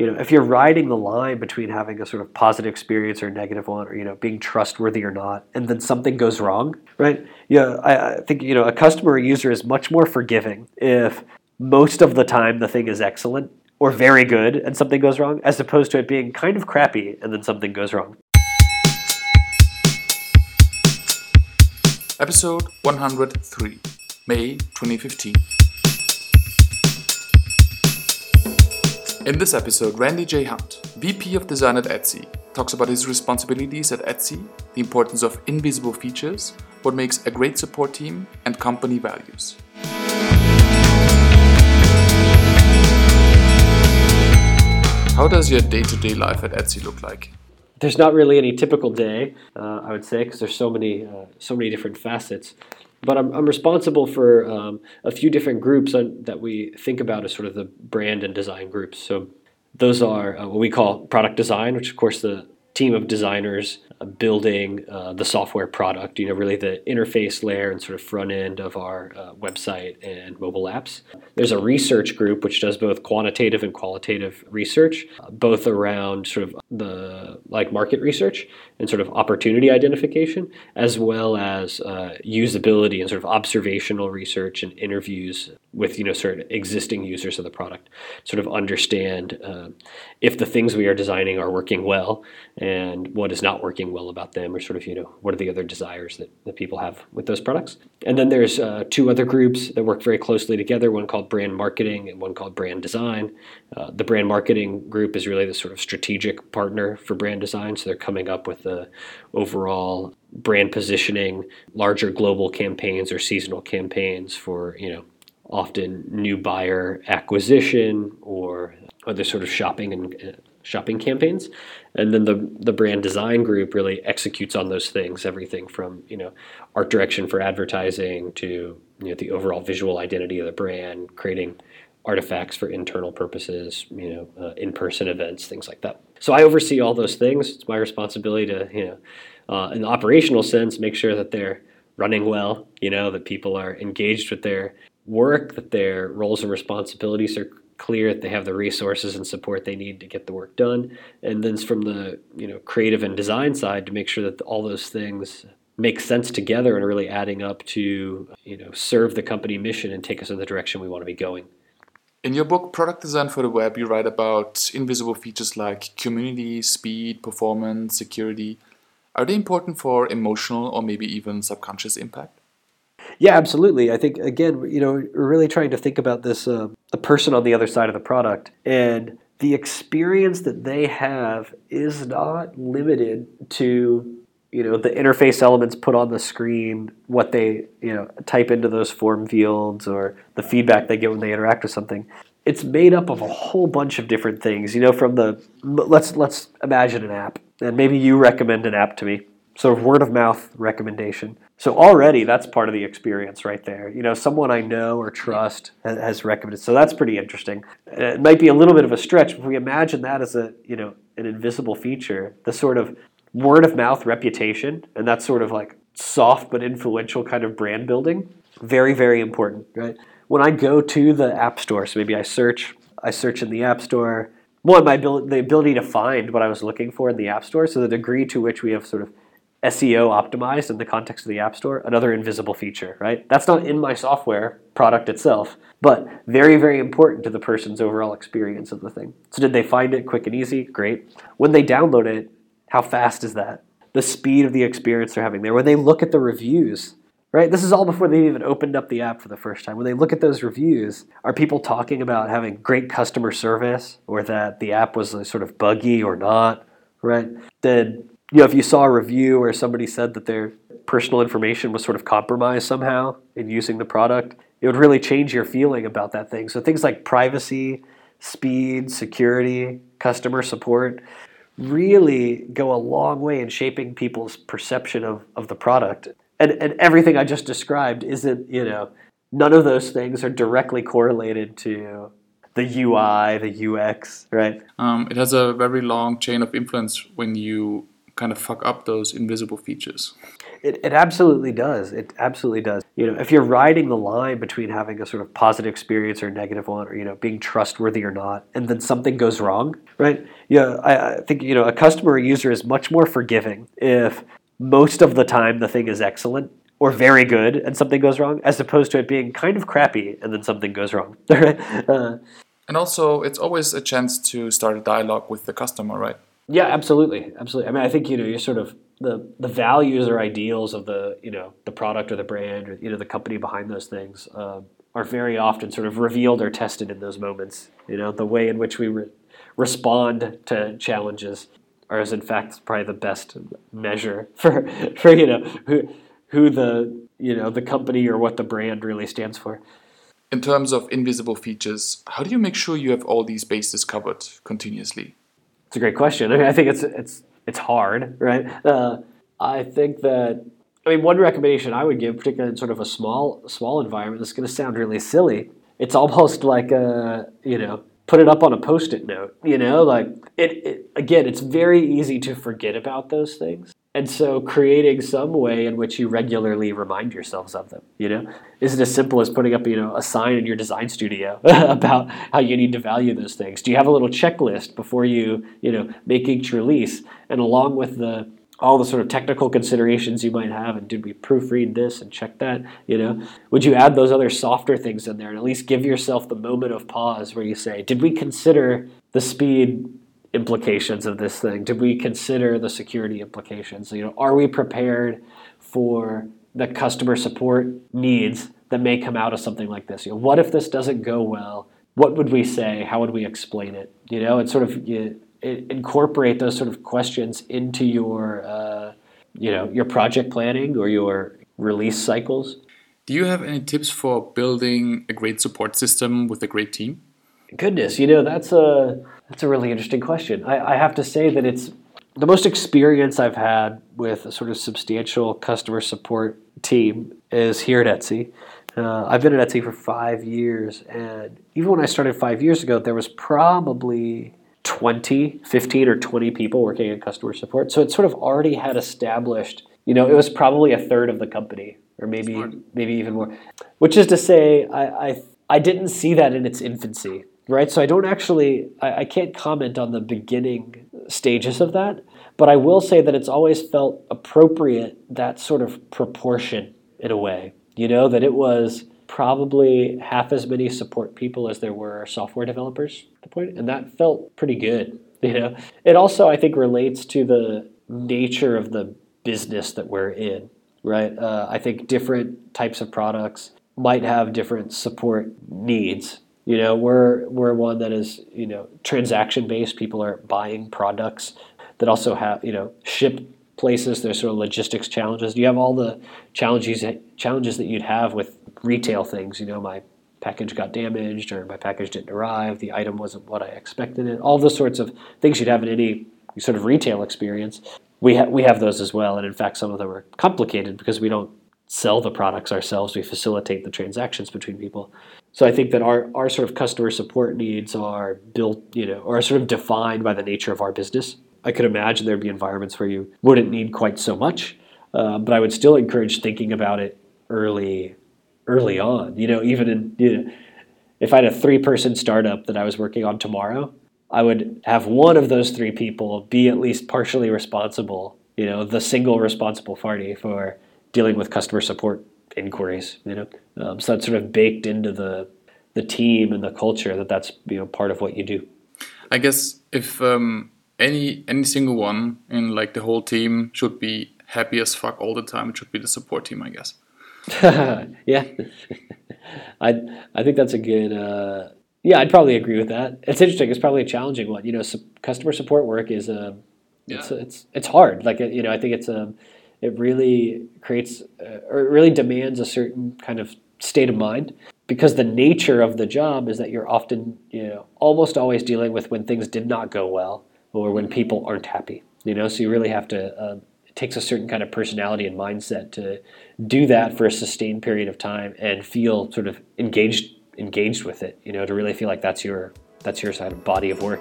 you know, if you're riding the line between having a sort of positive experience or a negative one, or you know, being trustworthy or not, and then something goes wrong, right? Yeah, I, I think you know, a customer or user is much more forgiving if most of the time the thing is excellent or very good and something goes wrong, as opposed to it being kind of crappy and then something goes wrong. Episode 103, May 2015. In this episode, Randy J. Hunt, VP of Design at Etsy, talks about his responsibilities at Etsy, the importance of invisible features, what makes a great support team, and company values. How does your day to day life at Etsy look like? There's not really any typical day, uh, I would say, because there's so many, uh, so many different facets but I'm, I'm responsible for um, a few different groups that we think about as sort of the brand and design groups. So those are uh, what we call product design, which of course the team of designers building uh, the software product, you know, really the interface layer and sort of front end of our uh, website and mobile apps. There's a research group which does both quantitative and qualitative research, uh, both around sort of the like market research and sort of opportunity identification, as well as uh, usability and sort of observational research and interviews with you know sort of existing users of the product, sort of understand uh, if the things we are designing are working well and what is not working well about them, or sort of you know what are the other desires that, that people have with those products. And then there's uh, two other groups that work very closely together. One called brand marketing and one called brand design. Uh, the brand marketing group is really the sort of strategic partner for brand design, so they're coming up with the overall brand positioning, larger global campaigns or seasonal campaigns for you know often new buyer acquisition or other sort of shopping and uh, shopping campaigns. And then the the brand design group really executes on those things everything from you know art direction for advertising to you know the overall visual identity of the brand creating artifacts for internal purposes you know uh, in-person events things like that. So i oversee all those things. It's my responsibility to you know uh, in the operational sense make sure that they're running well you know that people are engaged with their work, that their roles and responsibilities are clear, that they have the resources and support they need to get the work done, and then from the you know creative and design side to make sure that all those things make sense together and really adding up to you know serve the company mission and take us in the direction we want to be going. In your book, Product Design for the Web, you write about invisible features like community, speed, performance, security. Are they important for emotional or maybe even subconscious impact? Yeah, absolutely. I think again, you know, we're really trying to think about this uh, the person on the other side of the product and the experience that they have is not limited to you know the interface elements put on the screen what they you know type into those form fields or the feedback they get when they interact with something it's made up of a whole bunch of different things you know from the let's let's imagine an app and maybe you recommend an app to me sort of word of mouth recommendation so already that's part of the experience right there. You know, someone I know or trust has recommended. So that's pretty interesting. Uh, it might be a little bit of a stretch, if we imagine that as a, you know, an invisible feature, the sort of word of mouth reputation and that sort of like soft but influential kind of brand building, very very important, right? When I go to the app store, so maybe I search I search in the app store, one my ability, the ability to find what I was looking for in the app store, so the degree to which we have sort of SEO optimized in the context of the App Store, another invisible feature, right? That's not in my software product itself, but very, very important to the person's overall experience of the thing. So, did they find it quick and easy? Great. When they download it, how fast is that? The speed of the experience they're having there. When they look at the reviews, right? This is all before they've even opened up the app for the first time. When they look at those reviews, are people talking about having great customer service or that the app was sort of buggy or not, right? Did you know, if you saw a review where somebody said that their personal information was sort of compromised somehow in using the product, it would really change your feeling about that thing. So things like privacy, speed, security, customer support really go a long way in shaping people's perception of, of the product. And, and everything I just described isn't, you know, none of those things are directly correlated to the UI, the UX, right? Um, it has a very long chain of influence when you kind of fuck up those invisible features. It, it absolutely does. It absolutely does. you know, if you're riding the line between having a sort of positive experience or a negative one, or you know, being trustworthy or not, and then something goes wrong, right? Yeah, I, I think you know, a customer or user is much more forgiving if most of the time the thing is excellent or very good and something goes wrong, as opposed to it being kind of crappy and then something goes wrong. uh, and also, it's always a chance to start a dialogue with the customer, right? Yeah, absolutely, absolutely. I mean, I think you know you're sort of the the values or ideals of the you know the product or the brand or you know the company behind those things uh, are very often sort of revealed or tested in those moments. You know, the way in which we re- respond to challenges are is in fact probably the best measure for for you know who who the you know the company or what the brand really stands for. In terms of invisible features, how do you make sure you have all these bases covered continuously? It's a great question. I mean, I think it's it's it's hard, right? Uh, I think that I mean one recommendation I would give, particularly in sort of a small small environment, that's going to sound really silly. It's almost like a you know put it up on a post-it note. You know, like it, it again, it's very easy to forget about those things. And so creating some way in which you regularly remind yourselves of them, you know, is it as simple as putting up, you know, a sign in your design studio about how you need to value those things? Do you have a little checklist before you, you know, make each release? And along with the all the sort of technical considerations you might have and did we proofread this and check that you know would you add those other softer things in there and at least give yourself the moment of pause where you say did we consider the speed implications of this thing? Did we consider the security implications? You know, are we prepared for the customer support needs that may come out of something like this? You know, what if this doesn't go well? What would we say? How would we explain it? You know, and sort of you, incorporate those sort of questions into your, uh, you know, your project planning or your release cycles. Do you have any tips for building a great support system with a great team? Goodness, you know that's a that's a really interesting question. I, I have to say that it's the most experience I've had with a sort of substantial customer support team is here at Etsy. Uh, I've been at Etsy for five years, and even when I started five years ago, there was probably 20, 15 or 20 people working in customer support. So it sort of already had established, you know, it was probably a third of the company, or maybe Smart. maybe even more. Which is to say, I, I I didn't see that in its infancy right? So I don't actually, I, I can't comment on the beginning stages of that, but I will say that it's always felt appropriate that sort of proportion in a way. You know, that it was probably half as many support people as there were software developers at the point, and that felt pretty good. You know, it also I think relates to the nature of the business that we're in, right? Uh, I think different types of products might have different support needs you know, we're we're one that is you know transaction based. People are buying products that also have you know ship places. There's sort of logistics challenges. You have all the challenges challenges that you'd have with retail things. You know, my package got damaged or my package didn't arrive. The item wasn't what I expected. It all the sorts of things you'd have in any sort of retail experience. We have we have those as well, and in fact, some of them are complicated because we don't sell the products ourselves. We facilitate the transactions between people. So I think that our, our sort of customer support needs are built, you know, are sort of defined by the nature of our business. I could imagine there'd be environments where you wouldn't need quite so much, uh, but I would still encourage thinking about it early, early on. You know, even in you know, if I had a three-person startup that I was working on tomorrow, I would have one of those three people be at least partially responsible. You know, the single responsible party for dealing with customer support inquiries. You know, um, so that's sort of baked into the the team and the culture that that's you know part of what you do. I guess if um, any any single one in like the whole team should be happy as fuck all the time, it should be the support team. I guess. yeah, I I think that's a good. Uh, yeah, I'd probably agree with that. It's interesting. It's probably a challenging one. You know, su- customer support work is a. Uh, yeah. It's, it's it's hard. Like you know, I think it's a um, it really creates uh, or it really demands a certain kind of state of mind because the nature of the job is that you're often you know almost always dealing with when things did not go well or when people aren't happy you know? So you really have to uh, it takes a certain kind of personality and mindset to do that for a sustained period of time and feel sort of engaged engaged with it you know to really feel like that's your that's your side of body of work